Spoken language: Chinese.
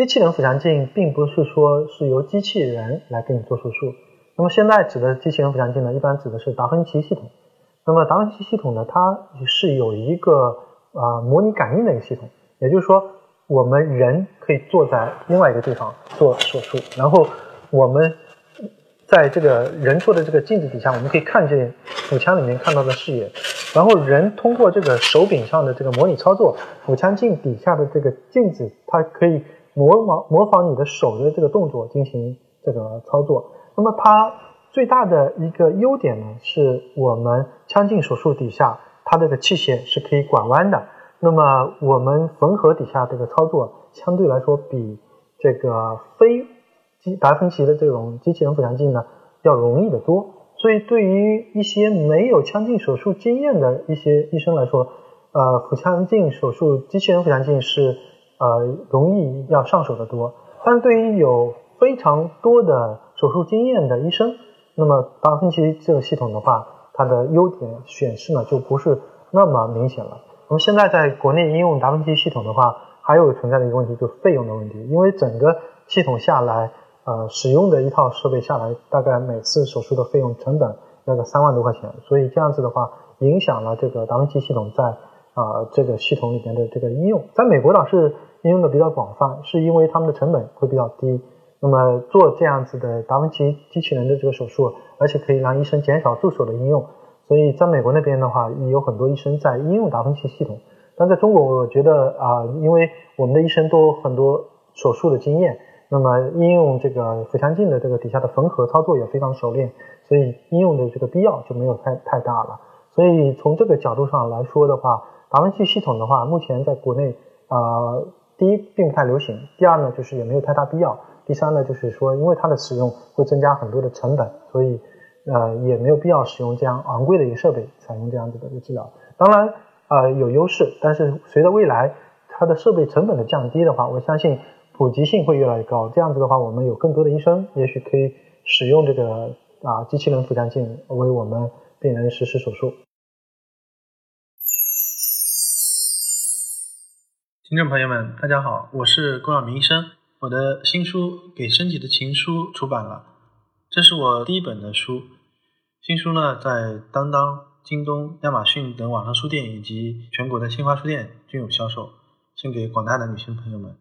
机器人腹腔镜并不是说是由机器人来给你做手术。那么现在指的机器人腹腔镜呢，一般指的是达芬奇系统。那么达芬奇系统呢，它是有一个啊模拟感应的一个系统，也就是说，我们人可以坐在另外一个地方做手术，然后我们在这个人坐的这个镜子底下，我们可以看见腹腔里面看到的视野，然后人通过这个手柄上的这个模拟操作，腹腔镜底下的这个镜子，它可以模仿模仿你的手的这个动作进行这个操作。那么它最大的一个优点呢，是我们腔镜手术底下，它这个器械是可以拐弯的。那么我们缝合底下这个操作，相对来说比这个非机达芬奇的这种机器人腹腔镜呢，要容易得多。所以对于一些没有腔镜手术经验的一些医生来说，呃，腹腔镜手术机器人腹腔镜是呃容易要上手的多。但对于有非常多的手术经验的医生，那么达芬奇这个系统的话，它的优点显示呢就不是那么明显了。那么现在在国内应用达芬奇系统的话，还有存在的一个问题就是费用的问题，因为整个系统下来，呃，使用的一套设备下来，大概每次手术的费用成本要个三万多块钱，所以这样子的话，影响了这个达芬奇系统在啊这个系统里面的这个应用。在美国倒是应用的比较广泛，是因为他们的成本会比较低。那么做这样子的达芬奇机器人的这个手术，而且可以让医生减少助手的应用，所以在美国那边的话，有很多医生在应用达芬奇系统。但在中国，我觉得啊，因为我们的医生都很多手术的经验，那么应用这个腹腔镜的这个底下的缝合操作也非常熟练，所以应用的这个必要就没有太太大了。所以从这个角度上来说的话，达芬奇系统的话，目前在国内啊，第一并不太流行，第二呢，就是也没有太大必要。第三呢，就是说，因为它的使用会增加很多的成本，所以呃也没有必要使用这样昂贵的一个设备采用这样子的一个治疗。当然呃有优势，但是随着未来它的设备成本的降低的话，我相信普及性会越来越高。这样子的话，我们有更多的医生也许可以使用这个啊机器人腹腔镜为我们病人实施手术。听众朋友们，大家好，我是郭晓明医生。我的新书《给身体的情书》出版了，这是我第一本的书。新书呢，在当当、京东、亚马逊等网上书店以及全国的新华书店均有销售，献给广大的女性朋友们。